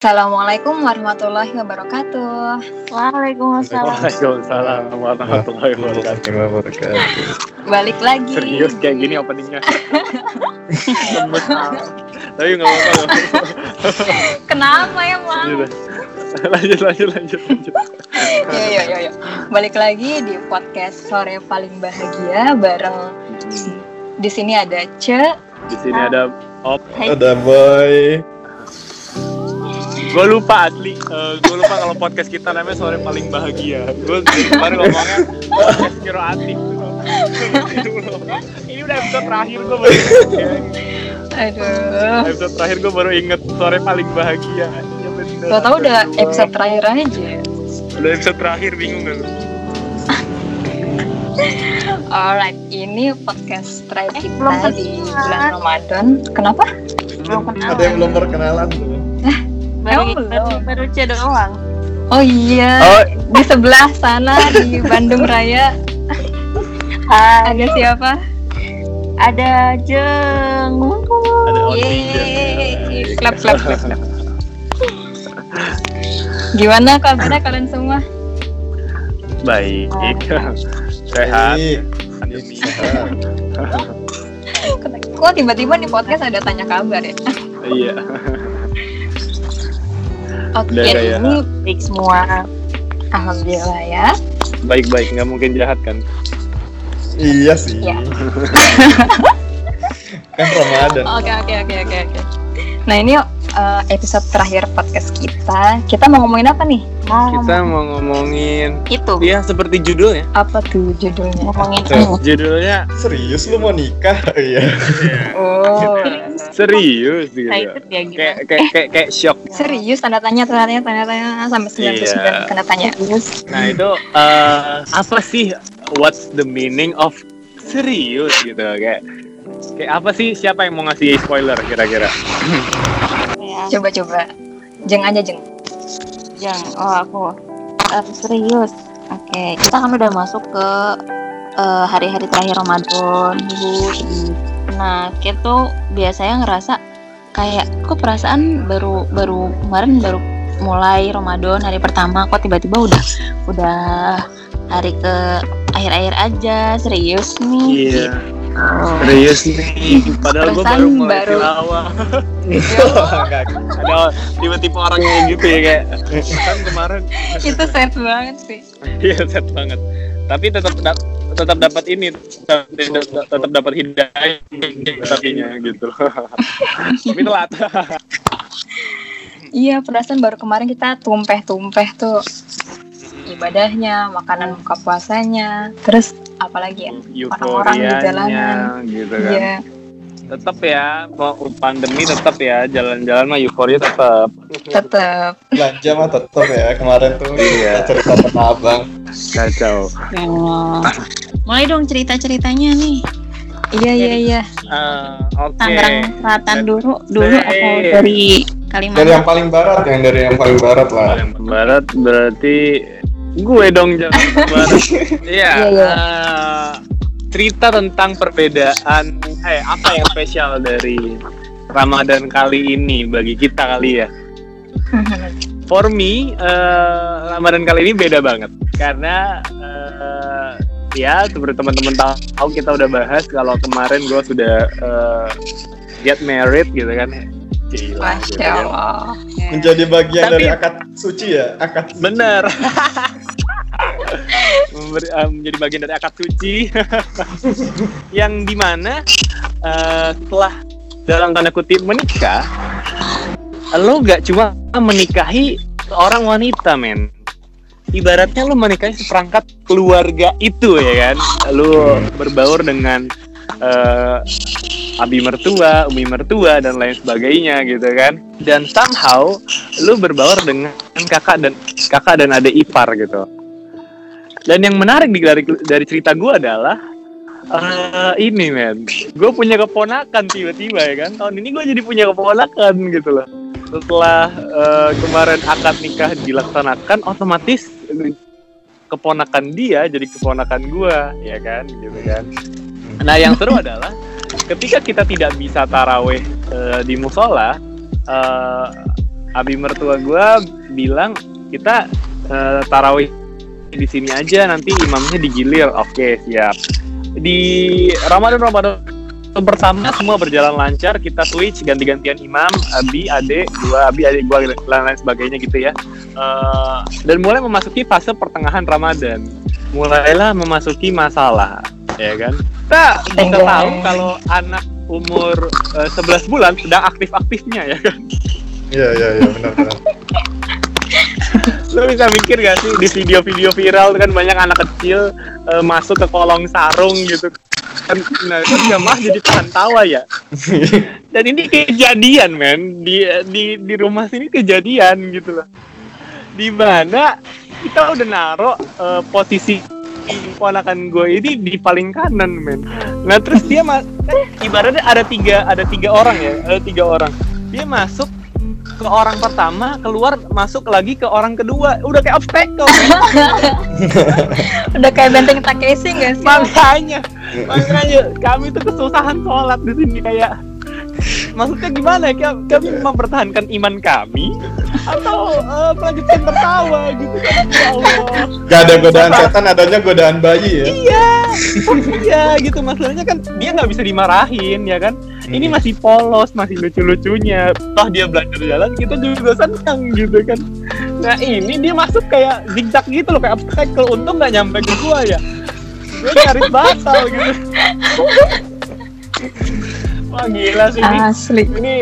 Assalamualaikum warahmatullahi wabarakatuh. Waalaikumsalam. Waalaikumsalam warahmatullahi wabarakatuh. Balik lagi. Serius kayak gini openingnya. Tapi nggak apa-apa. nggak apa-apa. Kenapa ya, Bang? Lanjut, lanjut, lanjut, lanjut. Yo yo yo yo. Balik lagi di podcast sore paling bahagia bareng di sini ada Ce. Di sini ada Op. Ada boy. Gue lupa asli. gue lupa kalau podcast kita namanya sore paling bahagia. Gue kemarin ngomongnya podcast Kiro Atik. Ini udah episode terakhir gue baru inget. Aduh. Episode terakhir gue baru inget sore paling bahagia. Ya bener. Lo tau udah episode terakhir aja. Udah episode terakhir bingung gak lu? Alright, ini podcast terakhir Eh, belum kita di bulan Ramadan. Kenapa? Belum kenalan. Ada yang belum perkenalan tuh. Baru, Emang baru, C doang. Oh iya, Oh. di sebelah sana di Bandung Raya Hai, ada siapa? ada Jeng. Ada. Yeay, clap clap clap clap. Gimana kabarnya kalian semua? Baik. Sehat. Ini, Pandemi. Kok tiba-tiba di podcast ada tanya kabar ya? Iya. Oke, ada ya. ini Baik semua. alhamdulillah ya. Baik-baik, nggak mungkin jahat kan? iya sih. Iya. kan Ramadan. Oke oke oke oke oke. Nah ini uh, episode terakhir podcast kita. Kita mau ngomongin apa nih? Mau Kita mau ngomongin, itu. ya seperti judulnya. Apa tuh judulnya? Ngomongin Tuh. Judulnya Serius lu mau nikah? Iya. Oh, serius gitu. excited ya gitu. Kayak kayak kayak kayak shock. serius tanda tanya tanda tanya tanda tanya sampai 99 Iya. tanda tanya. Nah itu eh, apa sih? What's the meaning of serius gitu kayak kayak apa sih? Siapa yang mau ngasih spoiler kira-kira? Ya, Coba coba. Jeng aja jeng. Jeng. Oh aku. Eh, serius. Oke, kita kan udah masuk ke eh, hari-hari terakhir Ramadan, Bu. Nah, kita tuh biasanya ngerasa kayak kok perasaan baru baru kemarin baru mulai Ramadan hari pertama kok tiba-tiba udah udah hari ke akhir-akhir aja serius nih Iya. Oh. Serius nih. Padahal gue baru mulai baru. tilawah. Enggak. Ada tipe-tipe orang kayak gitu ya kayak kan kemarin Itu sad banget sih. Iya set banget. Tapi tetap tetap dapat ini tetap, tetap dapat hidayah tapinya gitu. Tapi telat. Iya, perasaan baru kemarin kita tumpeh-tumpeh tuh ibadahnya, makanan buka puasanya, terus apalagi ya? Orang-orang di jalanan. Gitu kan. Iya. Tetap ya mau pandemi tetap ya jalan-jalan mah euforia tetap. Tetep. Belanja mah tetep ya. Kemarin tuh Iya. kita cerita sama abang. Kacau. Oh. mulai dong cerita-ceritanya nih Iya iya iya. Eh, Oke. Tangerang Selatan dulu dulu atau dari Dari yang Kalimantan paling barat, yang dari yang paling barat lah. Yang barat berarti gue dong jangan barat. Iya. Iya, iya. eh, cerita tentang perbedaan eh apa yang spesial dari Ramadan kali ini bagi kita kali ya. For me, eh, Ramadan kali ini beda banget karena eh, ya seperti teman-teman tahu kita udah bahas kalau kemarin gue sudah eh, get married gitu kan. Gila, gitu Masya kan. Allah. Menjadi bagian Tapi- dari akad suci ya, akad suci. Bener. Eh, menjadi bagian dari akad suci yang di mana eh, setelah dalam tanda kutip menikah lo gak cuma menikahi seorang wanita men ibaratnya lo menikahi seperangkat keluarga itu ya kan lo berbaur dengan eh, abi mertua, umi mertua dan lain sebagainya gitu kan. Dan somehow lu berbaur dengan kakak dan kakak dan adik ipar gitu. Dan yang menarik dari dari cerita gue adalah eh, ini men, gue punya keponakan tiba-tiba ya kan. Tahun ini gue jadi punya keponakan gitu loh. Setelah eh, kemarin akad nikah dilaksanakan, otomatis keponakan dia jadi keponakan gue, ya kan, gitu kan. Nah yang seru adalah ketika kita tidak bisa taraweh eh, di musola, eh, abi mertua gue bilang kita uh, tarawih di sini aja nanti imamnya digilir. Oke siap. Di Ramadan Ramadan pertama semua berjalan lancar kita switch ganti-gantian imam abi ade dua abi ade gua lain lain sebagainya gitu ya. Uh, dan mulai memasuki fase pertengahan Ramadan. Mulailah memasuki masalah ya kan? Kita bisa tahu kalau anak umur uh, eh, 11 bulan sedang aktif-aktifnya ya kan? Iya iya iya benar benar lo bisa mikir gak sih di video-video viral kan banyak anak kecil uh, masuk ke kolong sarung gitu. Kan nah kan jamaah jadi tahan tawa ya. Dan ini kejadian men. Di di di rumah sini kejadian gitu loh. Di mana kita udah naro uh, posisi ponakan gue ini di paling kanan men. Nah terus dia mas kan ibaratnya ada tiga ada tiga orang ya ada tiga orang. Dia masuk ke orang pertama keluar masuk lagi ke orang kedua. Udah kayak obstacle. Udah kayak benteng Takeshi gak sih? Makanya makanya kami tuh kesusahan sholat di sini kayak maksudnya gimana ya? Kami mempertahankan iman kami atau uh, melanjutkan tertawa gitu kan? Ya Allah. Gak ada godaan setan adanya godaan bayi ya? Iya. Iya gitu. Masalahnya kan dia nggak bisa dimarahin ya kan? Ini hmm. masih polos masih lucu-lucunya. Toh dia belajar jalan kita juga senang gitu kan? Nah ini dia masuk kayak zigzag gitu loh kayak obstacle. Untung nggak nyampe ke gua ya. Gue cari batal gitu. Wah gila sih ini. Asli. Ini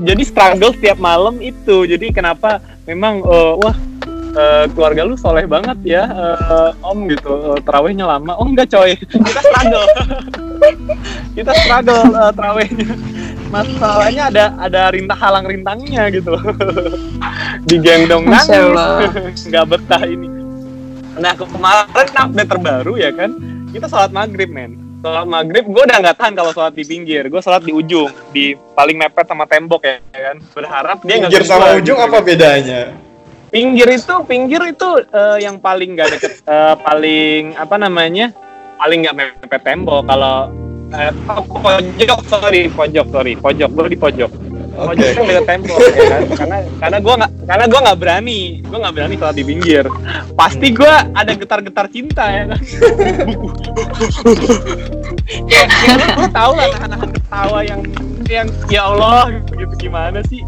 jadi struggle setiap malam itu. Jadi kenapa memang uh, wah uh, keluarga lu soleh banget ya uh, om gitu. Uh, terawihnya lama. Oh enggak coy. Kita struggle. Kita struggle uh, terawihnya. Masalahnya ada ada rintah halang rintangnya gitu. Digendong nangis nggak betah ini. Nah kemarin update terbaru ya kan? Kita sholat maghrib men sholat maghrib gue udah nggak tahan kalau sholat di pinggir. Gue sholat di ujung di paling mepet sama tembok ya, ya kan? Berharap dia nggak pinggir sama ujung gitu. apa bedanya? Pinggir itu pinggir itu uh, yang paling nggak deket uh, paling apa namanya? Paling nggak mepet tembok. Kalau uh, pojok sorry pojok sorry. Pojok gue di pojok Tembok ya kan? Karena karena gue nggak karena gue nggak berani, gue nggak berani kalau di pinggir. Pasti gue ada getar-getar cinta ya kan. ya, ya lu tahu lah nahan-nahan ketawa yang yang ya Allah gitu gimana sih?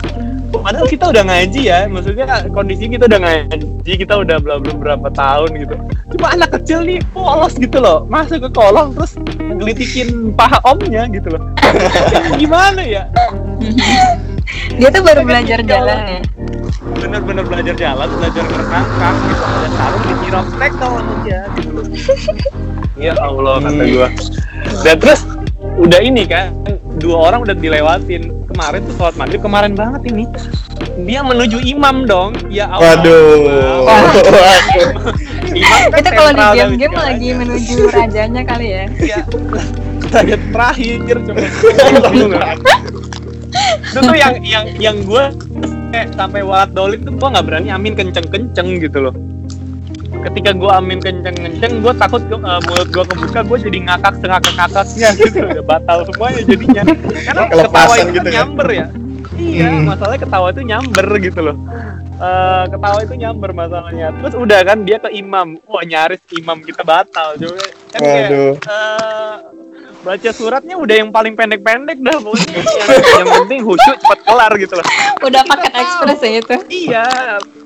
Padahal kita udah ngaji ya, maksudnya kondisi kita udah ngaji, kita udah bla berapa tahun gitu. Cuma anak kecil nih polos gitu loh, masuk ke kolong terus ngelitikin paha omnya gitu loh. gimana ya? dia tuh baru belajar jalan ya bener-bener belajar jalan belajar berenang gitu ada sarung di tek kalau dia gitu ya Allah kata gua dan terus udah ini kan dua orang udah dilewatin. Kemarin tuh sholat maghrib kemarin banget ini. Dia menuju imam dong. Ya Allah. Waduh. Imam kan itu kalau di game-game lagi menuju rajanya kali ya. Iya. Raja terakhir cuma. Itu tuh yang yang yang gue kayak sampai walat dolit tuh gue nggak berani amin kenceng kenceng gitu loh ketika gue amin kenceng kenceng gue takut uh, mulut gue kebuka gue jadi ngakak sengakak ngakaknya gitu. Udah batal semuanya jadinya. Karena ketawa itu gitu kan nyamber ya. Iya hmm. masalahnya ketawa itu nyamber gitu loh. Uh, ketawa itu nyamber masalahnya. Terus udah kan dia ke imam. Wah nyaris imam kita batal juga kan kayak uh, baca suratnya udah yang paling pendek-pendek dah pokoknya. Yang, yang penting khusyuk cepat kelar gitu loh. Udah paket ekspres ya itu. Iya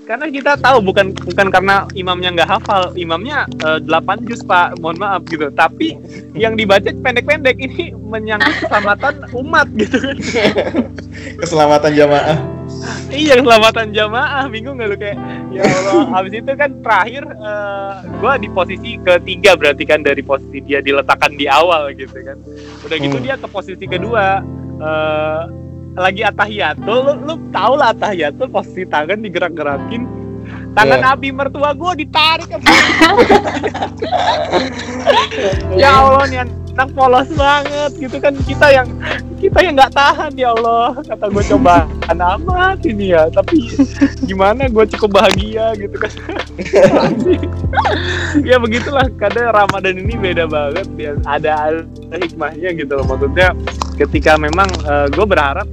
karena kita tahu bukan bukan karena imamnya nggak hafal imamnya uh, eh, 8 juz pak. Mohon maaf gitu. Tapi yang dibaca pendek-pendek ini menyangkut keselamatan umat gitu kan. Keselamatan jamaah iya keselamatan jamaah bingung nggak lu kayak ya Allah. Habis itu kan terakhir uh, eh, gue di posisi ketiga berarti kan dari posisi dia diletakkan di awal gitu kan. Udah gitu hmm. dia ke posisi kedua uh, lagi atahiyatul lu, lu tau lah atahiyatul posisi tangan digerak-gerakin. Tangan yeah. abi mertua gue ditarik. Ya Allah nih anak polos banget gitu kan kita yang kita yang nggak tahan ya Allah. Kata gue coba amat ini ya tapi gimana gue cukup bahagia gitu kan. Ya begitulah kadang Ramadan ini beda banget ya ada, ada hikmahnya gitu loh. Maksudnya ketika memang uh, eh, gue berharap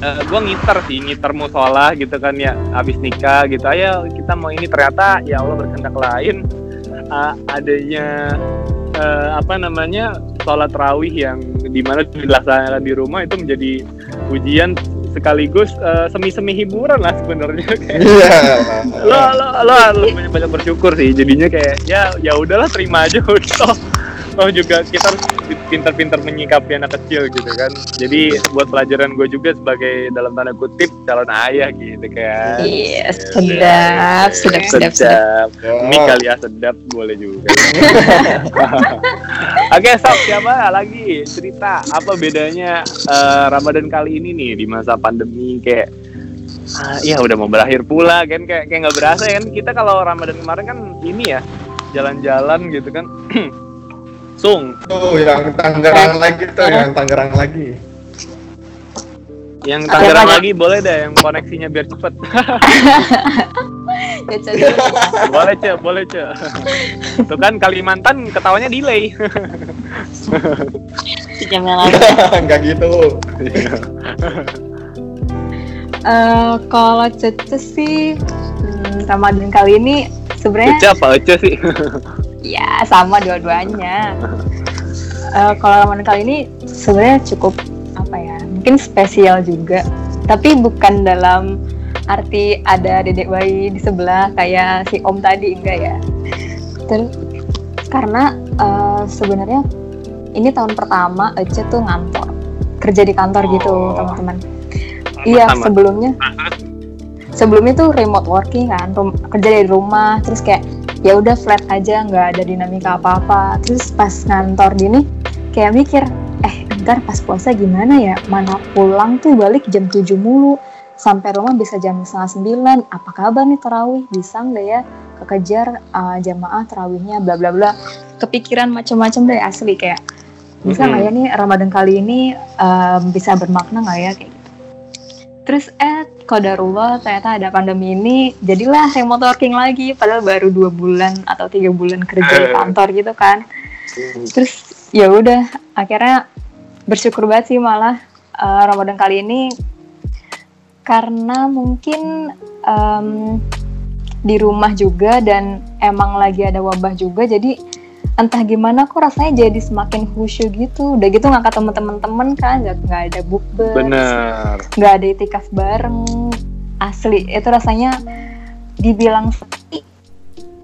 uh, gue ngiter sih ngiter musola gitu kan ya habis nikah gitu. Ayo kita mau ini ternyata ya Allah berkehendak lain uh, adanya uh, apa namanya sholat rawih yang di mana dilaksanakan di rumah itu menjadi ujian sekaligus uh, semi-semi hiburan lah sebenarnya. Iya. lo lo lo harus banyak banyak bersyukur sih. Jadinya kayak ya ya udahlah terima aja udah oh juga kita harus pintar-pintar menyikapi anak kecil gitu kan. Jadi buat pelajaran gue juga sebagai dalam tanda kutip calon ayah gitu kan. Iya sedap sedap sedap sedap. ini kali ya sedap boleh juga. Oke sob siapa lagi? Cerita apa bedanya uh, Ramadan kali ini nih di masa pandemi? Kayak uh, ya udah mau berakhir pula kan? Kayak kayak nggak berasa kan? Kita kalau Ramadan kemarin kan ini ya jalan-jalan gitu kan Sung. Tuh yang Tangerang lagi tuh, yang Tangerang lagi. Yang Tangerang lagi boleh deh yang koneksinya biar cepet. ya, boleh cek, boleh cek. Tuh kan Kalimantan ketawanya delay. Enggak gitu. uh, kalau Cece sih hmm, Ramadan kali ini sebenarnya Cece apa Cece sih? Ya sama dua-duanya. Uh, kalau Ramadan kali ini sebenarnya cukup apa ya mungkin spesial juga. Tapi bukan dalam arti ada dedek bayi di sebelah kayak si om tadi enggak ya. Terus karena uh, sebenarnya ini tahun pertama Ece tuh ngantor kerja di kantor gitu, oh. gitu teman-teman iya sebelumnya sebelumnya tuh remote working kan kerja dari rumah terus kayak ya udah flat aja nggak ada dinamika apa-apa. Terus pas ngantor gini kayak mikir eh ntar pas puasa gimana ya? Mana pulang tuh balik jam 7 mulu. Sampai rumah bisa jam setengah sembilan. Apa kabar nih terawih? Bisa nggak ya kekejar uh, jamaah terawihnya? Bla bla bla. Kepikiran macam-macam deh asli kayak bisa nggak mm -hmm. ya nih Ramadan kali ini uh, bisa bermakna nggak ya? Kayak Terus eh kodarullah ternyata ada pandemi ini jadilah remote working lagi padahal baru dua bulan atau tiga bulan kerja di eh. kantor gitu kan. Terus ya udah akhirnya bersyukur banget sih malah uh, Ramadan kali ini karena mungkin um, di rumah juga dan emang lagi ada wabah juga jadi entah gimana kok rasanya jadi semakin khusyuk gitu udah gitu ketemu temen-temen kan nggak nggak ada bukber bener nggak ada itikaf bareng asli itu rasanya dibilang sepi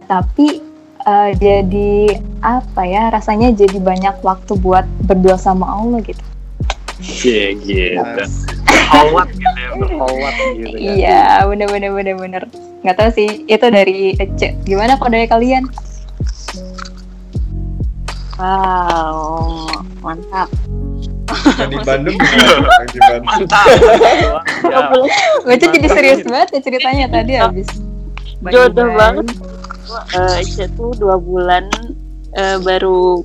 tapi uh, jadi apa ya rasanya jadi banyak waktu buat berdua sama Allah gitu Iya gitu. Berkhawat gitu ya, berkhawat gitu kan. Iya, bener bener bener bener. Nggak tahu sih, itu dari Ece. Gimana kok dari kalian? Wow, mantap. Yang di Bandung di Bandung. Mantap. jadi serius banget ya ceritanya tadi habis. Jodoh banget. Uh, Ica tuh dua bulan uh, baru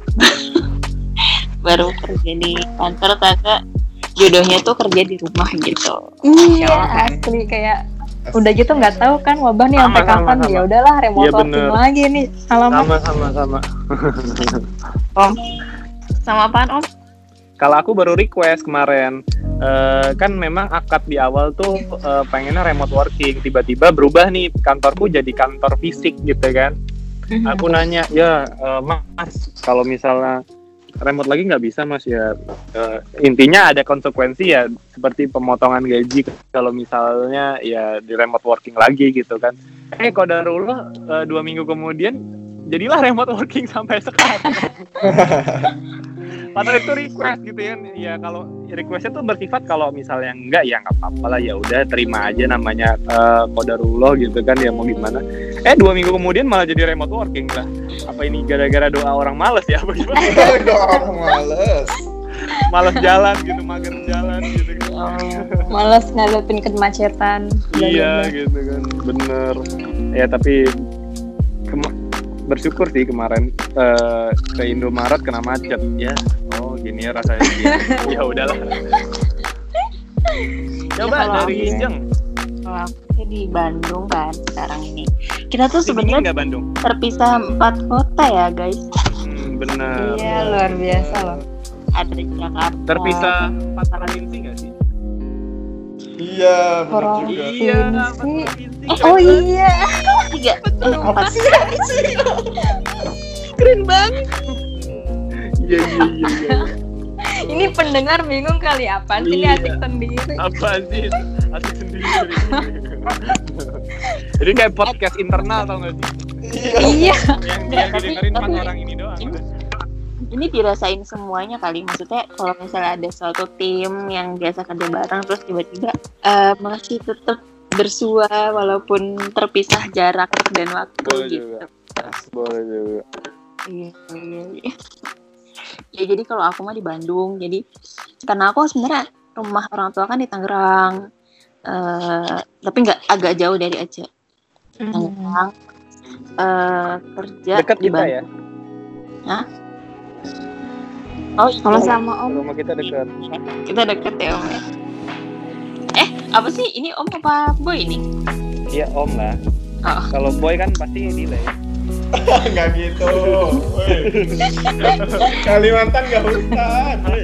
baru kerja di kantor ternyata jodohnya tuh kerja di rumah gitu. Iya, asli kayak udah gitu nggak tahu kan wabah nih sampai kapan. ya udahlah remote ya, working lagi nih. Alamat sama sama sama. Om sama apaan om? Kalau aku baru request kemarin uh, kan memang akad di awal tuh uh, pengennya remote working. Tiba-tiba berubah nih kantorku jadi kantor fisik gitu kan. Mhm. aku nanya ya uh, mas kalau misalnya remote lagi nggak bisa mas ya. Uh, intinya ada konsekuensi ya seperti pemotongan gaji kalau misalnya ya di remote working lagi gitu kan. Eh kodarullah uh, dua minggu kemudian jadilah remote working sampai sekarang padahal itu request gitu ya. Ya kalau requestnya tuh bersifat kalau misalnya enggak ya nggak apa-apa lah. Ya udah terima aja namanya uh, kodarullah gitu kan ya mau gimana. Eh dua minggu kemudian malah jadi remote working lah. Apa ini gara-gara doa orang males ya? Apa gimana? Doa orang males. Males jalan gitu mager jalan gitu kan. Oh, males ngadepin kemacetan. Iya gitu kan. Bener. Ya tapi bersyukur sih kemarin uh, ke Indomaret kena macet. Ya oh gini ya rasanya. Ya udahlah. Coba ya, dari Jeng. Kalau aku di Bandung kan sekarang ini. Kita tuh sebenarnya terpisah empat kota ya guys. Hmm, benar. Iya luar biasa loh. Ada Jakarta. Terpisah empat provinsi nggak sih Iya, benar juga. Iya, Oh kan. iya. tiga eh empat keren banget Iya, iya, iya, iya. Ini pendengar bingung kali apaan sih ini Iya. asik sendiri. Apa sih? Asik sendiri. Jadi kayak podcast internal tau gak sih? Iya. Yang yang Tapi- didengerin empat orang ini doang. Ini dirasain semuanya kali maksudnya kalau misalnya ada suatu tim yang biasa kerja bareng terus tiba-tiba eh, masih tetap bersua walaupun terpisah jarak dan waktu Boleh gitu juga. Boleh juga. Iya, iya, iya. Ya jadi kalau aku mah di Bandung, jadi karena aku sebenarnya rumah orang tua kan di Tangerang, eh tapi nggak agak jauh dari Aceh. Tangerang, eh kerja Dekat di kita Bandung. ya. Oh, iya. Kalau sama Om Rumah kita dekat. kita deket ya Om ya. Eh, apa sih ini Om apa Boy ini? Iya om lah. Oh. Kalau boy kan pasti delay. Enggak gitu. woi. Kalimantan enggak hutan. woi.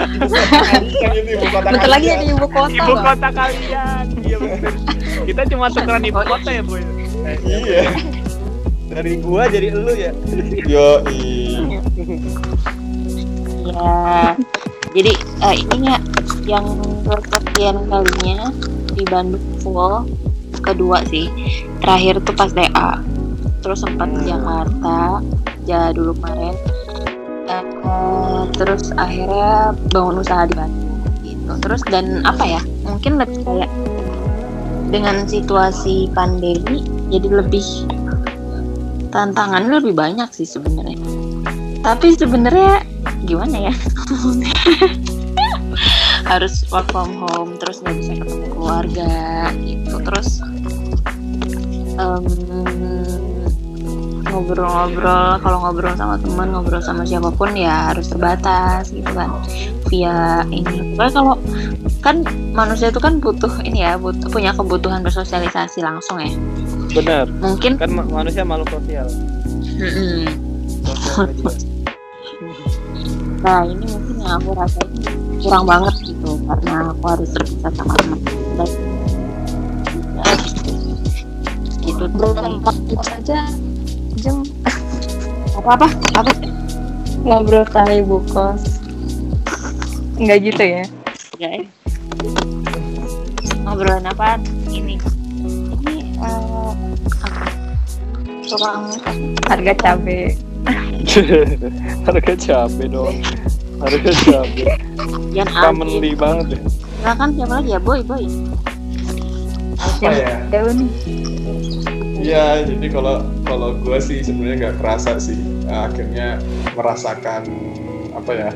Kalimantan itu ibu kota Bentar lagi ada ibu kota. Ibu Bang. kota kalian. Iya benar. Kita cuma tukeran ibu kota ya boy. Iya. Dari gua jadi elu ya. Yo, Ya. Jadi eh, ininya yang kesekian kalinya di Bandung full kedua sih. Terakhir tuh pas DA. Terus sempat di Jakarta, ya dulu kemarin. Eh, terus akhirnya bangun usaha di Bandung gitu. Terus dan apa ya? Mungkin lebih kayak dengan situasi pandemi jadi lebih tantangannya lebih banyak sih sebenarnya. Tapi sebenarnya gimana ya? harus work from home terus nggak bisa ketemu keluarga gitu terus em, ngobrol-ngobrol kalau ngobrol sama teman ngobrol sama siapa pun ya harus terbatas gitu kan via ini Pokoknya kalau kan manusia itu kan butuh ini ya butuh punya kebutuhan bersosialisasi langsung ya Benar. mungkin Kan ma- manusia makhluk sosial. Nah ini mungkin yang aku rasain kurang banget gitu karena aku harus terpisah sama teman dan ya, gitu. Berempat itu aja jam apa apa? Apa? Ngobrol sama ibu kos. Enggak gitu ya? guys ngobrolin apa ini. Ini eh, apa? kurang Harga cabe. Harga cabe dong. Harga cabe. yang Commonly banget ya. silakan siapa lagi ya boy boy apa ya? Daun. Iya, jadi kalau kalau gue sih sebenarnya nggak kerasa sih akhirnya merasakan apa ya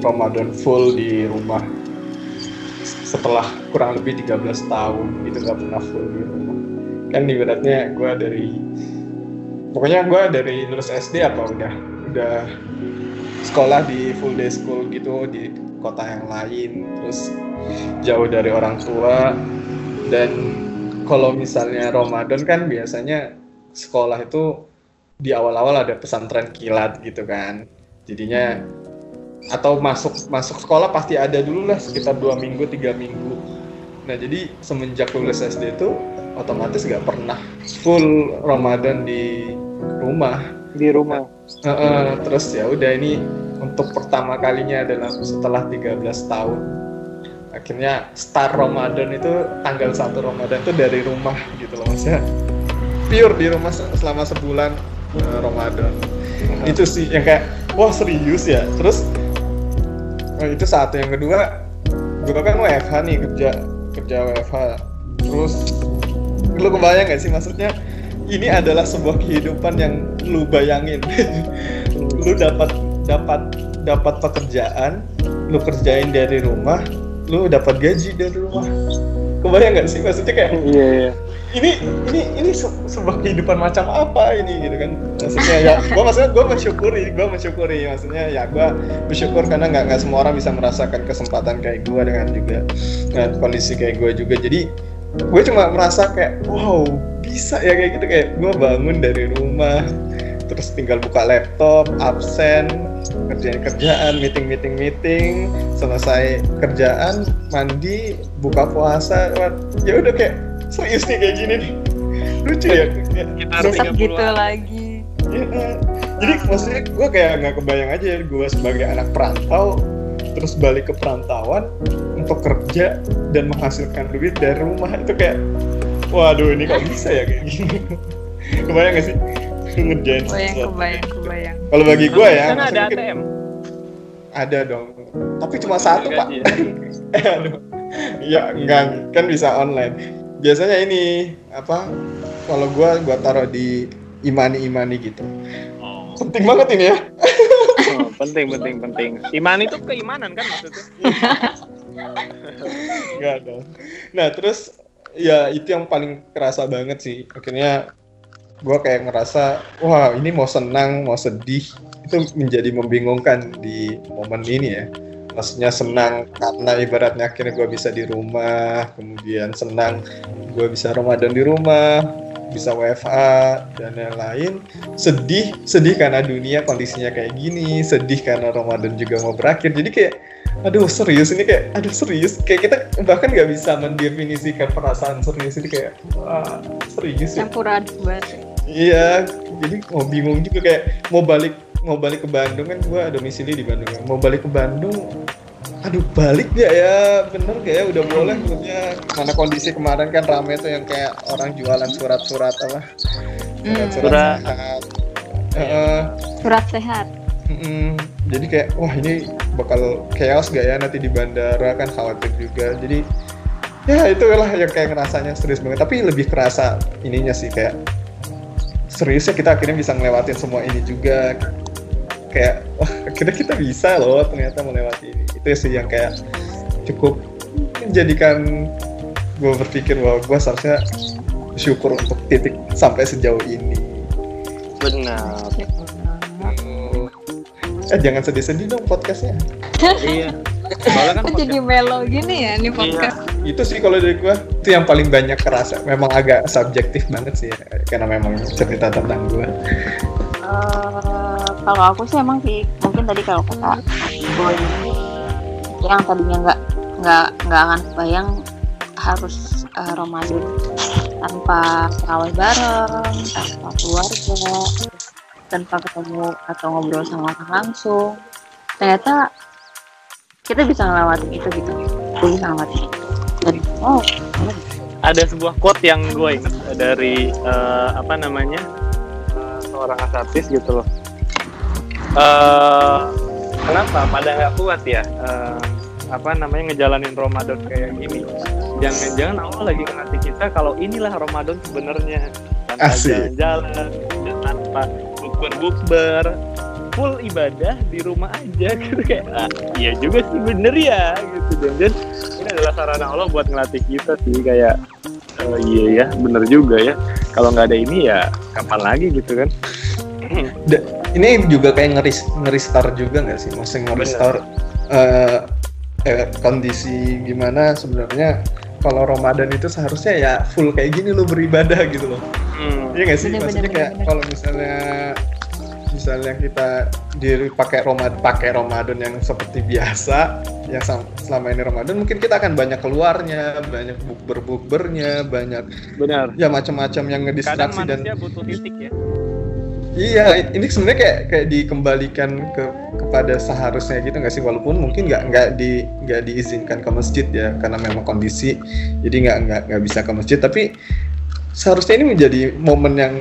Ramadan full di rumah setelah kurang lebih 13 tahun itu nggak pernah full di rumah kan ibaratnya gue dari pokoknya gue dari lulus SD apa udah udah sekolah di full day school gitu di kota yang lain. Terus jauh dari orang tua. Dan kalau misalnya Ramadan kan biasanya sekolah itu di awal-awal ada pesantren kilat gitu kan. Jadinya atau masuk masuk sekolah pasti ada dulu lah sekitar dua minggu tiga minggu. Nah jadi semenjak lulus SD itu otomatis nggak pernah full Ramadan di rumah. Di rumah. Heeh, terus ya udah ini untuk pertama kalinya adalah setelah 13 tahun. Akhirnya start Ramadan itu tanggal 1 Ramadan itu dari rumah gitu loh maksudnya pure di rumah se- selama sebulan eh, Ramadan. Itu sih yang kayak wah serius ya. Terus eh, itu satu. Yang kedua gue kan WFH nih kerja kerja WFH terus lu kebayang gak sih maksudnya ini adalah sebuah kehidupan yang lu bayangin. Lu dapat dapat dapat pekerjaan lu kerjain dari rumah lu dapat gaji dari rumah. Kebayang nggak sih? Maksudnya kayak Iya, iya. ini ini ini se- sebuah kehidupan macam apa ini gitu kan? Maksudnya ya gua maksudnya gua mensyukuri gua mensyukuri. Maksudnya ya gua bersyukur karena nggak nggak semua orang bisa merasakan kesempatan kayak gua dengan juga dengan kondisi kayak gua juga. Jadi gue cuma merasa kayak wow bisa ya kayak gitu kayak gue bangun dari rumah terus tinggal buka laptop absen kerjaan kerjaan meeting meeting meeting selesai kerjaan mandi buka puasa ya udah kayak serius nih kayak gini nih lucu ya kayak, Kita 30-an. gitu lagi. ya, jadi maksudnya gue kayak nggak kebayang aja gue sebagai anak perantau terus balik ke perantauan untuk kerja dan menghasilkan duit dari rumah itu kayak waduh ini kok bisa ya kayak gini kebayang gak sih ngerjain Kebayang, sesuatu. kebayang, kebayang. kalau bagi gue ya sana ada mungkin- ATM. ada dong tapi cuma satu pak Gaji ya. Eh, aduh. ya enggak kan bisa online biasanya ini apa kalau gua gua taruh di imani imani gitu Oh. penting banget ini ya Oh, penting penting penting. Iman itu keimanan kan maksudnya. enggak dong nah terus ya itu yang paling kerasa banget sih. Akhirnya gua kayak ngerasa wah ini mau senang mau sedih. Itu menjadi membingungkan di momen ini ya. Maksudnya senang karena ibaratnya akhirnya gue bisa di rumah kemudian senang gue bisa Ramadan di rumah bisa WFA dan lain-lain sedih sedih karena dunia kondisinya kayak gini sedih karena Ramadan juga mau berakhir jadi kayak aduh serius ini kayak aduh serius kayak kita bahkan nggak bisa mendefinisikan perasaan serius ini kayak wah serius ya Campur aduk banget. Iya, jadi mau bingung juga kayak mau balik mau balik ke Bandung kan gua domisili di Bandung. ya. Mau balik ke Bandung, aduh balik gak ya? Bener gak ya? Udah boleh maksudnya mana kondisi kemarin kan rame tuh yang kayak orang jualan surat-surat apa? Hmm, Surat. sehat. Heeh, surat sehat. mm-mm. Jadi kayak wah ini bakal chaos gak ya nanti di bandara kan khawatir juga. Jadi ya itulah yang kayak ngerasanya serius banget. Tapi lebih kerasa ininya sih kayak seriusnya kita akhirnya bisa ngelewatin semua ini juga kayak wah akhirnya kita bisa loh ternyata melewati ini itu sih yang kayak cukup menjadikan gue berpikir bahwa gue seharusnya syukur untuk titik sampai sejauh ini Benar. Hmm. eh jangan sedih-sedih dong podcastnya iya. Soalnya kan jadi melo gini ya nih podcast? itu sih kalau dari gue itu yang paling banyak kerasa memang agak subjektif banget sih ya, karena memang cerita tentang gue Eh, kalau aku sih emang sih mungkin tadi kalau kata boy yang tadinya nggak nggak nggak akan kebayang harus eh, Ramadan tanpa terawih bareng tanpa keluarga tanpa ketemu atau ngobrol sama orang langsung. Ternyata kita bisa ngelewatin itu gitu gue bisa dan oh ada sebuah quote yang gue inget dari eh, apa namanya eh, seorang asapis gitu loh. Eh, kenapa? Pada nggak kuat ya? eh, apa namanya ngejalanin Ramadan kayak gini? Jangan-jangan Allah lagi ngelatih kita kalau inilah Ramadan sebenarnya. Tanpa jalan-jalan, tanpa bukber-bukber, full ibadah di rumah aja gitu kayak ah, iya juga sih bener ya gitu. Dan dan ini adalah sarana Allah buat ngelatih kita sih kayak eh, iya ya bener juga ya. Kalau nggak ada ini ya kapan lagi gitu kan ini juga kayak ngeris ngeristar juga nggak sih? Maksudnya ngeristar eh, eh, kondisi gimana sebenarnya? Kalau Ramadan itu seharusnya ya full kayak gini lo beribadah gitu loh. Hmm, Iya nggak sih? Bener, Maksudnya bener, kayak kalau misalnya misalnya kita dipakai Ramadan pakai Ramadan yang seperti biasa yang selama ini Ramadan mungkin kita akan banyak keluarnya, banyak bukber bukbernya, banyak benar. ya macam-macam yang ngedistraksi dan butuh titik ya iya ini sebenarnya kayak kayak dikembalikan ke kepada seharusnya gitu nggak sih? Walaupun mungkin nggak nggak di nggak diizinkan ke masjid ya karena memang kondisi jadi nggak nggak nggak bisa ke masjid. Tapi seharusnya ini menjadi momen yang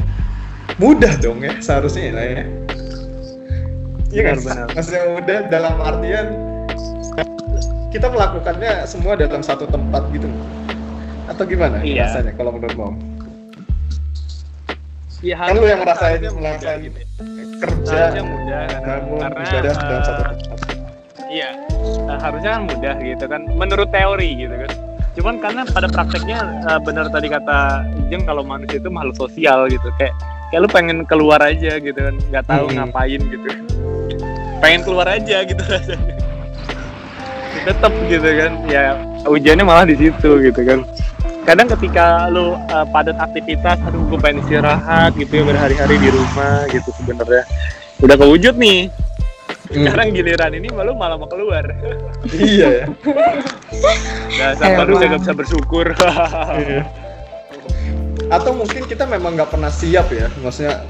mudah dong ya seharusnya lah ya. Iya kan Benar, maksudnya mudah dalam artian kita melakukannya semua dalam satu tempat gitu. Atau gimana Iya. rasanya kalau menurut Mom Iya, kan lu yang ngerasain ngerasain gitu ya. kerja mudah kan karena ibadah dalam satu Iya, eh, harusnya kan mudah gitu kan, menurut teori gitu kan. Cuman karena pada prakteknya eh, benar tadi kata Ijeng kalau manusia itu makhluk sosial gitu, kayak kayak lu pengen keluar aja gitu kan, nggak tahu Hmm. ngapain gitu, pengen keluar aja gitu rasanya. Tetap gitu kan, ya ujiannya malah di situ gitu kan. Kadang ketika lu eh, padat aktivitas, aduh gue pengen istirahat gitu ya berhari-hari di rumah gitu sebenarnya. Udah kewujud nih. Sekarang giliran ini malu malah mau keluar. Iya ya. Nah sama lu udah gak bisa bersyukur? Iya. atau mungkin kita memang nggak pernah siap ya maksudnya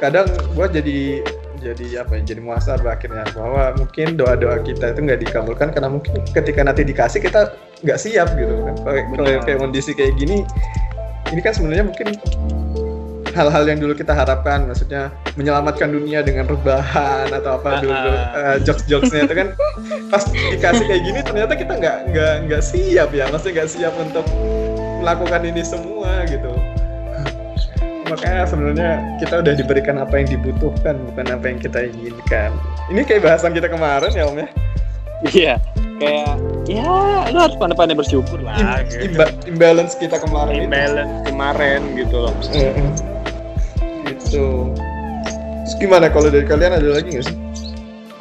kadang gua jadi jadi apa ya jadi muasar akhirnya. Bahwa mungkin doa doa kita itu nggak dikabulkan karena mungkin ketika nanti dikasih kita nggak siap gitu kan. Kalau kayak kondisi kayak gini ini kan sebenarnya mungkin hal-hal yang dulu kita harapkan maksudnya menyelamatkan dunia dengan rebahan atau apa dulu Ah. jokes jokesnya itu kan. Pas dikasih kayak gini ternyata kita nggak nggak nggak siap ya. Maksudnya nggak siap untuk melakukan ini semua gitu makanya sebenarnya kita udah diberikan apa yang dibutuhkan bukan apa yang kita inginkan. Ini kayak bahasan kita kemarin ya om ya? Iya kayak ya lu harus pandai-pandai bersyukur lah Im- gitu. imba- imbalance kita kemarin itu. imbalance kemarin gitu loh. Mm-mm. gitu. Terus gimana kalau dari kalian ada lagi nggak sih?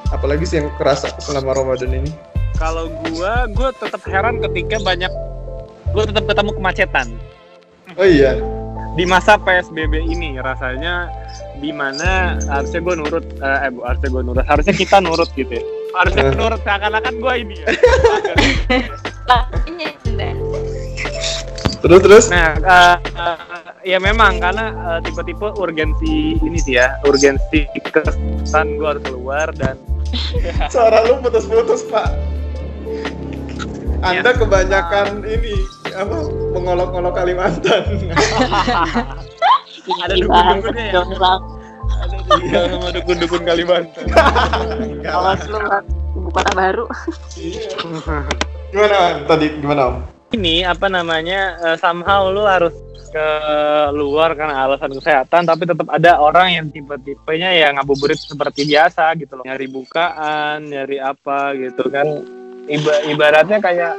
Apalagi sih yang kerasa selama Ramadan ini? Kalau gua gua tetap heran ketika banyak gua tetap ketemu kemacetan. Oh iya di masa PSBB ini rasanya di mana harusnya gue nurut eh, eh bu, harusnya gue nurut harusnya kita nurut gitu ya. Harusnya Eh. nurut seakan-akan gue ini ya. Terus terus? Nah eh, eh, ya memang karena eh, tipe-tipe urgensi ini sih ya urgensi kesan gue harus keluar dan suara lu putus-putus pak. Anda kebanyakan ini apa mengolok-olok Kalimantan ada Tinggi dukun-dukunnya ya ada tinggal sama dukun-dukun Kalimantan Awas lu. Ibu kota baru. Iya. gimana Om? tadi gimana om ini apa namanya eh, somehow lu harus keluar karena alasan kesehatan tapi tetap ada orang yang tipe-tipenya ya ngabuburit seperti biasa gitu loh nyari bukaan nyari apa gitu kan Iba- ibaratnya kayak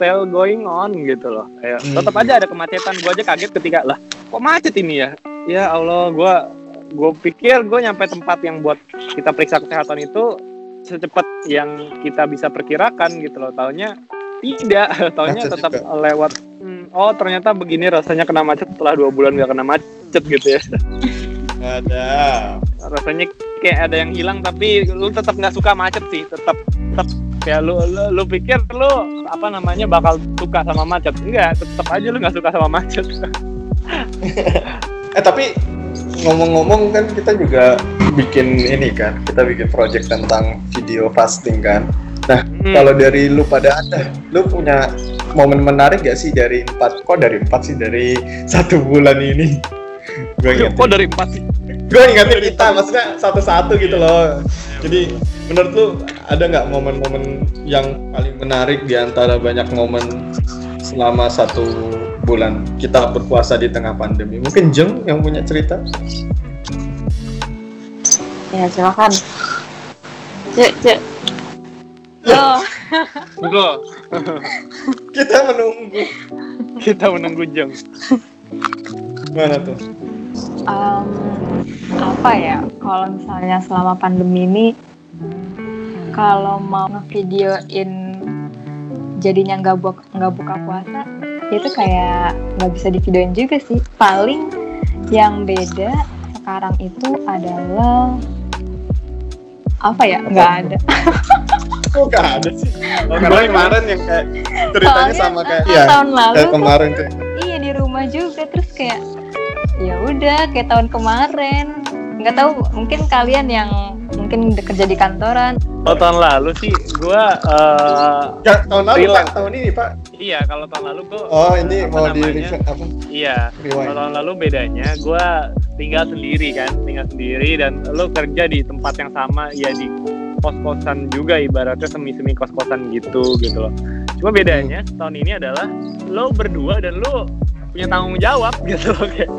still going on gitu loh. Kayak Hmm. tetap aja ada kemacetan. Gua aja kaget ketika lah kok macet ini ya? Ya Allah gua gue pikir gue nyampe tempat yang buat kita periksa kesehatan itu secepat yang kita bisa perkirakan gitu loh. Taunya tidak. Taunya Macet tetap juga. lewat. Hmm, oh ternyata begini rasanya kena macet setelah dua bulan gak kena macet gitu ya. Ada. Rasanya kayak ada yang hilang tapi lu tetap nggak suka macet sih. Tetap tetap kayak lu, lu lu pikir lu apa namanya bakal suka sama macet? Enggak tetap aja lu nggak suka sama macet. Eh tapi ngomong-ngomong kan kita juga bikin ini kan kita bikin project tentang video fasting kan. Hmm. kalau dari lu pada ada lu punya momen menarik gak sih dari empat kok dari empat sih dari satu bulan ini? Gue kok dari empat sih? Gue ingatin kita maksudnya satu-satu gitu loh jadi menurut lu ada nggak momen-momen yang paling menarik di antara banyak momen selama satu bulan kita berpuasa di tengah pandemi? Mungkin Jeng yang punya cerita? Ya, silakan. Cek, cek. Loh, Loh, kita menunggu. Kita menunggu jam mana tuh Em, apa ya kalau misalnya selama pandemi ini kalau mau ngevideoin jadinya nggak buka nggak buka puasa itu kayak nggak bisa divideoin juga sih. Paling yang beda sekarang itu adalah apa ya nggak ada. Kok gak ada sih? Oh, karena kemarin yang kayak ceritanya Soalnya sama kayak tahun iya lalu kayak kemarin tuh. iya di rumah juga terus kayak ya udah kayak tahun kemarin. Nggak tahu mungkin kalian yang mungkin kerja di kantoran. Oh tahun lalu sih gua eh, ya, tahun lalu pak. tahun ini pak. Iya kalau tahun lalu gua oh ini apa mau di namanya, apa? Iya Kalau tahun lalu bedanya gue tinggal sendiri kan, tinggal sendiri dan lo kerja di tempat yang sama ya di kos-kosan juga ibaratnya semi-semi kos-kosan gitu gitu loh. Cuma bedanya tahun ini adalah lo berdua dan lo punya tanggung jawab gitu loh kayak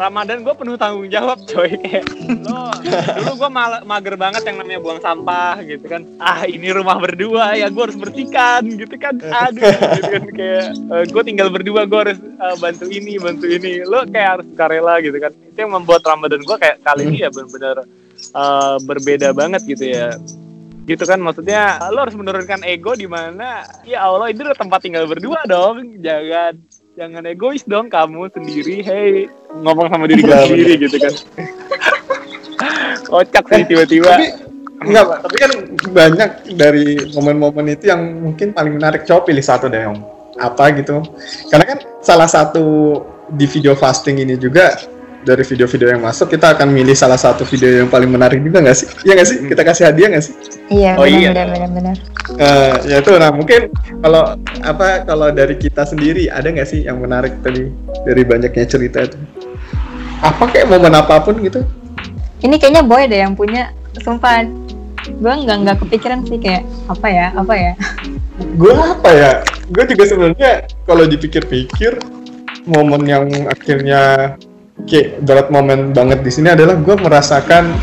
Ramadan gue penuh tanggung jawab coy. Kayak lo dulu gue mager banget yang namanya buang sampah gitu kan. Ah ini rumah berdua ya gue harus bersihkan gitu kan. Aduh gitu kan kayak gue tinggal berdua gue harus eh, bantu ini bantu ini. Lo kayak harus sukarela gitu kan. Itu yang membuat Ramadan gue kayak kali ini ya benar-benar eh, berbeda banget gitu ya. Gitu kan maksudnya lo harus menurunkan ego di mana ya Allah ini tempat tinggal berdua dong jangan jangan egois dong kamu sendiri hey ngomong sama diri Benar, sendiri gitu kan kocak sih tiba-tiba tapi Enggak, Pak. Tapi kan banyak dari momen-momen itu yang mungkin paling menarik. Coba pilih satu deh, Om. Apa gitu. Karena kan salah satu di video fasting ini juga dari video-video yang masuk kita akan milih salah satu video yang paling menarik juga nggak sih? Iya nggak sih? Kita kasih hadiah nggak sih? Iya, Oh, iya. benar benar benar. Eh, ya itu nah mungkin kalau apa kalau dari kita sendiri ada nggak sih yang menarik tadi dari banyaknya cerita itu apa kayak momen apa pun gitu Ini kayaknya boy deh yang punya. Sumpah, gue nggak nggak kepikiran sih kayak apa ya apa ya. gue apa ya gue juga sebenarnya kalau dipikir-pikir momen yang akhirnya kayak berat momen banget di sini adalah gue merasakan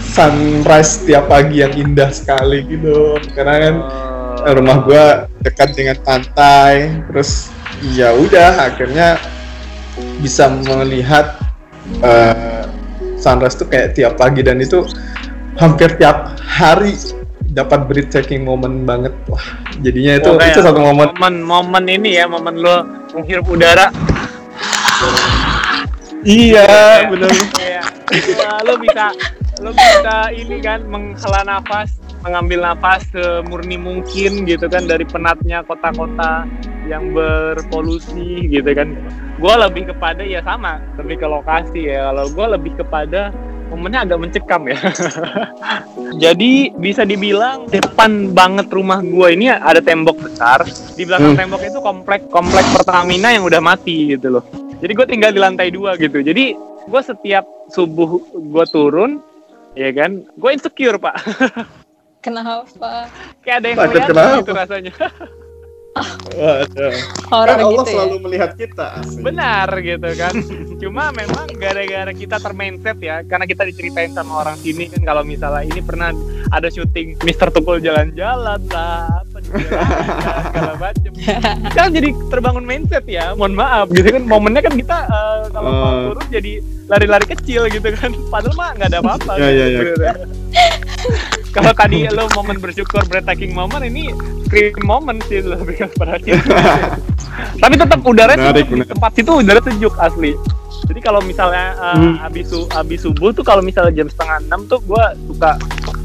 sunrise tiap pagi yang indah sekali gitu. Karena kan Oh. rumah gue dekat dengan pantai terus ya udah akhirnya bisa melihat eh, sunrise tuh kayak tiap pagi dan itu hampir tiap hari dapat breathtaking moment banget. Wah jadinya itu Oh, itu satu momen. momen momen ini ya momen lo menghirup udara iya benar kayak ya, lo bisa lo bisa ini kan menghela nafas mengambil nafas semurni mungkin gitu kan dari penatnya kota-kota yang berpolusi gitu kan. Gue lebih kepada ya sama lebih ke lokasi ya. Kalau gue lebih kepada momennya agak mencekam ya. Jadi bisa dibilang depan banget rumah gue ini ada tembok besar. Di belakang Hmm. tembok itu komplek komplek Pertamina yang udah mati gitu loh jadi gue tinggal di lantai dua gitu jadi gue setiap subuh gue turun ya kan gue insecure pak Kenapa? kayak ada yang ngeliat kenapa? gitu rasanya Waduh. Horor Kan Allah gitu ya. selalu melihat kita asli. benar gitu kan cuma memang gara-gara kita termindset ya karena kita diceritain sama orang sini kan kalau misalnya ini pernah ada syuting Mister Tukul jalan-jalan lah apa segala macem kan jadi terbangun mindset ya mohon maaf gitu kan momennya kan kita eh, kalau mau Oh. turun jadi lari-lari kecil gitu kan padahal mah nggak ada apa-apa Ya, ya, ya. kalau tadi lo momen bersyukur breathtaking moment ini scream moment sih lebih kepada tapi tetap udara Menarik, di menarik. tempat situ udara sejuk asli jadi kalau misalnya uh, Hmm. abis abis subuh tuh kalau misalnya jam setengah enam tuh gue suka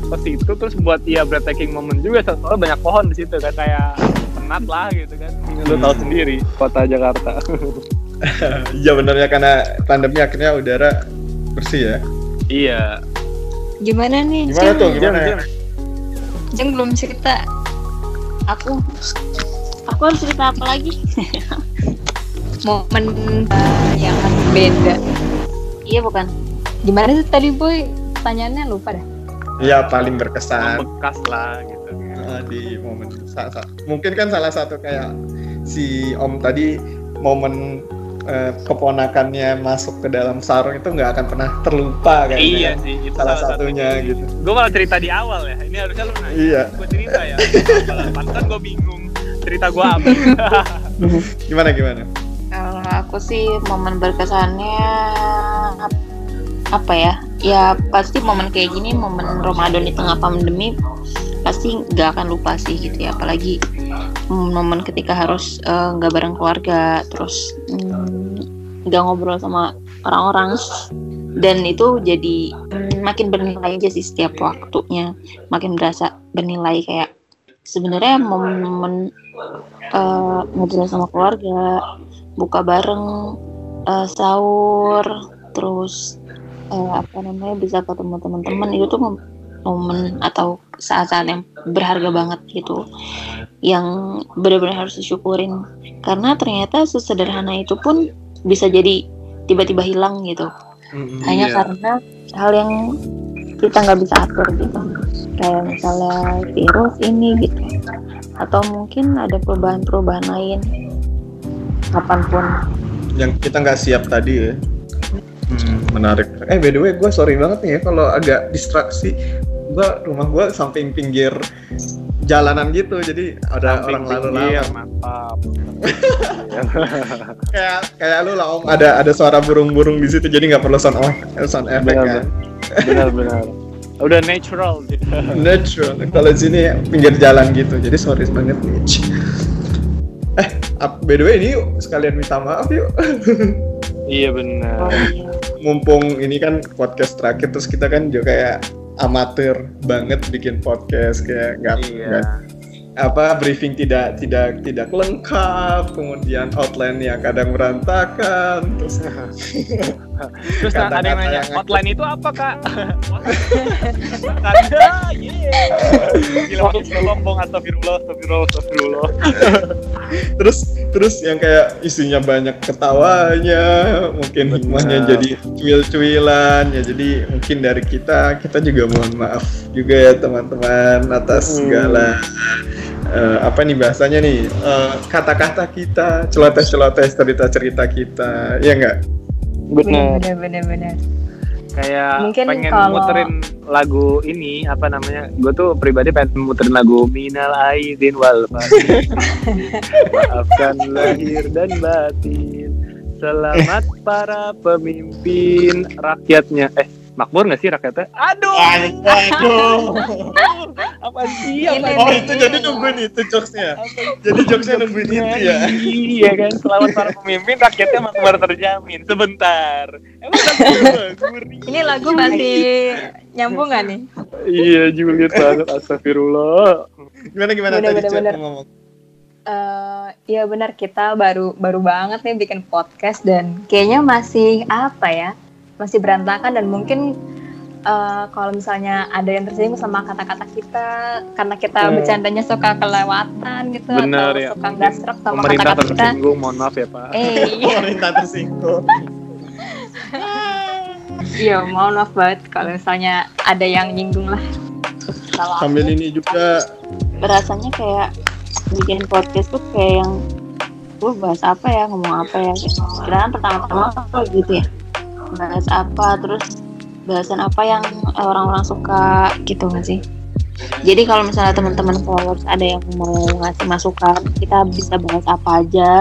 ke situ terus buat ya breathtaking moment juga soalnya banyak pohon di situ kan kayak penat lah gitu kan lo tahu sendiri kota Jakarta Iya benernya karena pandemi akhirnya udara bersih ya. iya Gimana nih? Gimana Jeng? tuh? Gimana? Jeng belum cerita. Aku aku harus cerita apa lagi? Momen uh, yang beda. iya bukan. Gimana sih tadi boy? Pertanyaannya lupa dah. Iya paling berkesan bekas lah gitu uh, di momen sa- sa- mungkin kan salah satu kayak si Om tadi momen uh, keponakannya masuk ke dalam sarung itu nggak akan pernah terlupa kayaknya. iya kan. sih itu Salah satunya gitu. gue malah cerita di awal ya ini harusnya lu nanya Iya. gue cerita ya pantesan gue bingung cerita gue apa Gimana gimana? Kalau aku sih momen berkesannya ap- apa ya? Ya pasti momen kayak gini, momen Ramadan di tengah pandemi pasti nggak akan lupa sih gitu ya. Apalagi momen ketika harus eh, nggak bareng keluarga, terus mm, nggak ngobrol sama orang-orang. Dan itu jadi mm, makin bernilai aja sih setiap waktunya, makin berasa bernilai kayak sebenarnya momen eh, ngobrol sama keluarga buka bareng eh, sahur terus eh, apa namanya bisa ketemu teman-teman. Itu tuh mom- momen atau saat-saat yang berharga banget gitu yang benar-benar harus disyukurin karena ternyata sesederhana itu pun bisa jadi tiba-tiba hilang gitu hanya Iya. karena hal yang kita nggak bisa atur gitu kayak misalnya virus ini gitu atau mungkin ada perubahan-perubahan lain kapan pun Yang kita nggak siap tadi ya. Hmm, menarik. Eh by the way, gue sorry banget nih ya kalau agak distraksi. Gue rumah gue samping pinggir jalanan gitu, jadi ada orang lalu lalang. mantap Kayak kayak lu lah om, ada ada suara burung-burung di situ, jadi nggak perlu sound off, sound effect Benar, kan. benar-benar udah natural gitu. Natural. Kalau di sini pinggir jalan gitu, jadi sorry banget nih. Eh, by the way ini yuk sekalian minta maaf yuk. iya benar. Mumpung ini kan podcast terakhir terus kita kan juga kayak amatir banget bikin podcast kayak nggak Iya. apa briefing tidak tidak tidak lengkap kemudian outline yang kadang berantakan terus Terus ada yang nanya, yang- hotline itu apa kak? Tanda, yeah. Gila makin sombong, astagfirullah, astagfirullah, astagfirullah. terus terus yang kayak isinya banyak ketawanya mungkin Benar. hikmahnya jadi cuil-cuilan ya jadi mungkin dari kita kita juga mohon maaf juga ya teman-teman atas Hmm. segala eh, apa nih bahasanya nih eh, kata-kata kita celoteh-celoteh cerita-cerita kita ya enggak Bener. bener bener bener Kayak Mungkin pengen kalau- muterin lagu ini, apa namanya, gue tuh pribadi pengen muterin lagu Minal Aidin wal. Maafkan lahir dan batin. Selamat para pemimpin rakyatnya. Eh, makmur gak sih rakyatnya? Aduh, Aduh. apa sih? Apa Ini Oh sih? itu jadi nungguin itu jokesnya. Jadi jokesnya nungguin itu ya. Iya kan, selamat para pemimpin rakyatnya makmur terjamin. Sebentar. Ini lagu masih nyambung gak nih Iya, Juliet banget. Astagfirullah. Gimana gimana Bener, tadi bener, bener. ngomong? Eh, Iya benar kita baru baru banget nih bikin podcast dan kayaknya masih apa ya masih berantakan dan mungkin eh, kalau misalnya ada yang tersinggung sama kata-kata kita karena kita Hmm. bercandanya suka kelewatan gitu Bener, atau ya. suka nggak serak sama Pemerintah kata-kata kita tersinggung, mohon maaf ya Pak. eh iya, Pemerintah tersinggung. iya mohon maaf banget kalau misalnya ada yang nyinggung lah kalau aku- Sambil ini juga Berasanya kayak bikin podcast tuh kayak yang gue bahas apa ya ngomong apa ya kira kan pertama-tama apa gitu ya bahas apa terus bahasan apa yang orang-orang suka gitu nggak sih? Jadi kalau misalnya teman-teman followers ada yang mau ngasih masukan kita bisa bahas apa aja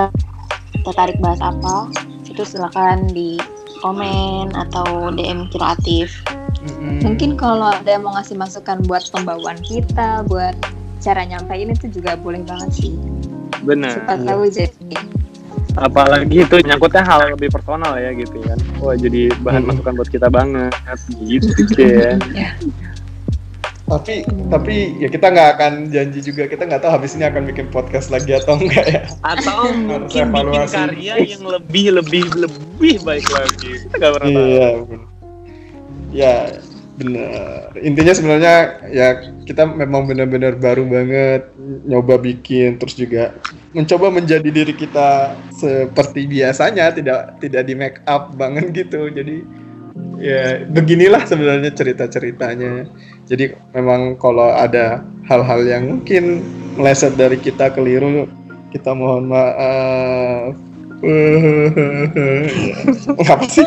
tertarik bahas apa itu silakan di komen atau DM kreatif. Mungkin kalau ada yang mau ngasih masukan buat pembawaan kita buat cara nyampein itu juga boleh banget sih. Benar. siapa tahu jadi Apalagi itu nyangkutnya hal lebih personal ya gitu kan. Wah, jadi bahan Hmm. masukan buat kita banget gitu kan. tapi tapi ya kita nggak akan janji juga kita nggak tahu habis ini akan bikin podcast lagi atau enggak ya. Atau mungkin bikin karya yang lebih lebih lebih baik lagi. Kita nggak pernah tahu. Iya. bener. Ya benar. Intinya sebenarnya ya kita memang benar-benar baru banget nyoba bikin terus juga mencoba menjadi diri kita seperti biasanya tidak tidak di make up banget gitu. Jadi ya beginilah sebenarnya cerita-ceritanya. Jadi memang kalau ada hal-hal yang mungkin meleset dari kita keliru kita mohon maaf. Apa sih?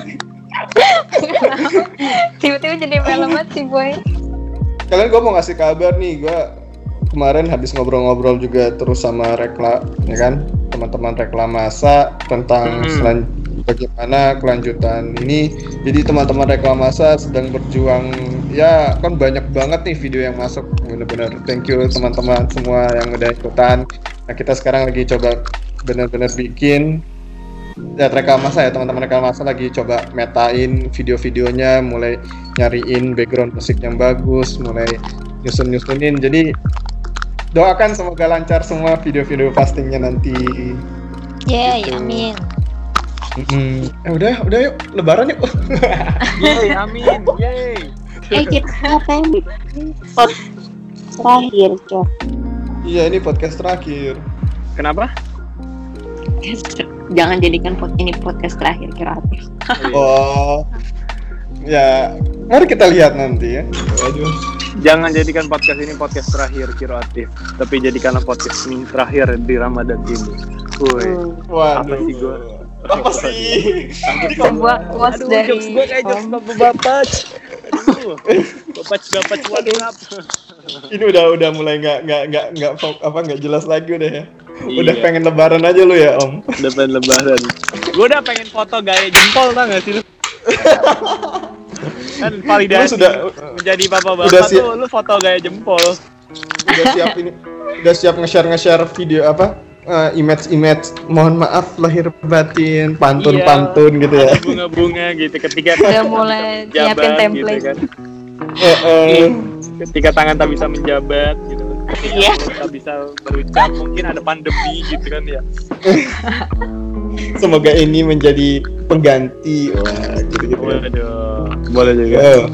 tiba-tiba jadi banget sih boy. Kalian gue mau ngasih kabar nih. Gue kemarin habis ngobrol-ngobrol juga terus sama rekla ya kan? Teman-teman reklamasa tentang Hmm. selan- bagaimana kelanjutan ini. Jadi teman-teman reklamasa sedang berjuang. Ya kan banyak banget nih video yang masuk. Bener-bener thank you teman-teman semua yang udah ikutan. Nah kita sekarang lagi coba bener-bener bikin ya reklamasa ya teman-teman reklamasa lagi coba metain video-videonya mulai nyariin background musik yang bagus mulai nyusun-nyusunin jadi doakan semoga lancar semua video-video postingnya nanti Yeay, Gitu. amin. Mm-mm. eh udah udah yuk lebaran yuk Yeay, amin. Yeay. Eh, kita ngapain bikin pot terakhir, Cok? iya ini podcast terakhir Kenapa? Jangan jadikan pot ini podcast terakhir kreatif. oh ya mari kita lihat nanti ya aduh Jangan jadikan podcast ini podcast terakhir kreatif, tapi jadikanlah podcast ini terakhir di Ramadan ini. Woi. waduh Apa sih gua? apa sih sebuah quotes Aduh, dari jokes gue kayak jokes Om. bapak-bapak. Aduh, bapak-bapak WhatsApp. ini udah udah mulai nggak nggak nggak nggak apa nggak jelas lagi udah ya udah Iya. pengen lebaran aja lu ya om Depan lebaran. Gue udah pengen foto gaya jempol tau gak sih lu? kan validasi Lu sudah- menjadi bapak-bapak udah siap. tuh lu foto gaya jempol. udah siap ini udah siap nge-share nge-share video apa eh, image-image mohon maaf lahir batin pantun-pantun gitu ya bunga-bunga gitu ketika udah mulai nyiapin jaban template gitu kan. Eh, eh. ketika tangan tak bisa menjabat gitu Iya. tak bisa berucap mungkin ada pandemi gitu kan ya Semoga ini menjadi pengganti. Wah, gitu-gitu. ya. Waduh, boleh juga Oh.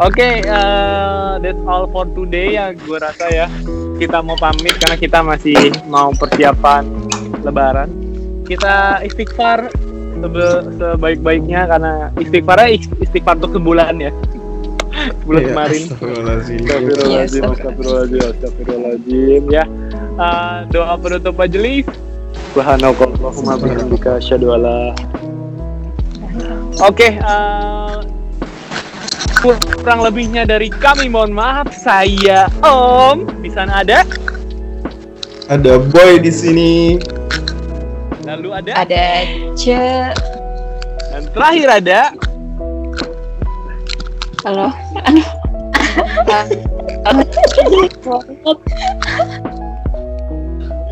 Oke, eh, that's all for today ya. Gue rasa ya kita mau pamit karena kita masih mau persiapan Lebaran. Kita istighfar sebe- sebaik-baiknya karena istighfarnya is- istighfar untuk sebulan ya. Bulan Iya, kemarin. astagfirullahaladzim. Astagfirullahaladzim, Yes, astagfirullahaladzim, astagfirullahaladzim ya. Eh, doa penutup majelis. Subhanakallahumma bihamdika asyhadu an la Oke, eh, kurang lebihnya dari kami mohon maaf. Saya Om, di sana ada, Ada boy di sini. lalu ada, Ada ce dan terakhir ada. Halo.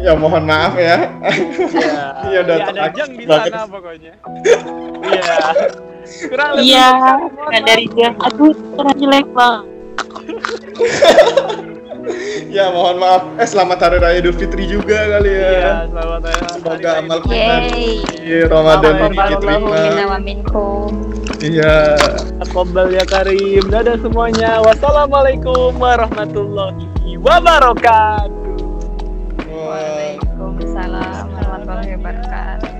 Ya mohon maaf ya. Ya, Iya, udah ya, ada teraktif Jeng di sana pokoknya. Iya. Kurang lebih. Iya, dari dia. Aduh, suara jelek banget. ya mohon maaf. Eh selamat hari raya Idul Fitri juga kali ya. Iya, selamat hari Semoga raya amal Idul kita di Ramadan ini diterima. Iya. Taqabbal ya Karim. Dadah semuanya. Wassalamualaikum warahmatullahi wabarakatuh. Waalaikumsalam warahmatullahi wabarakatuh.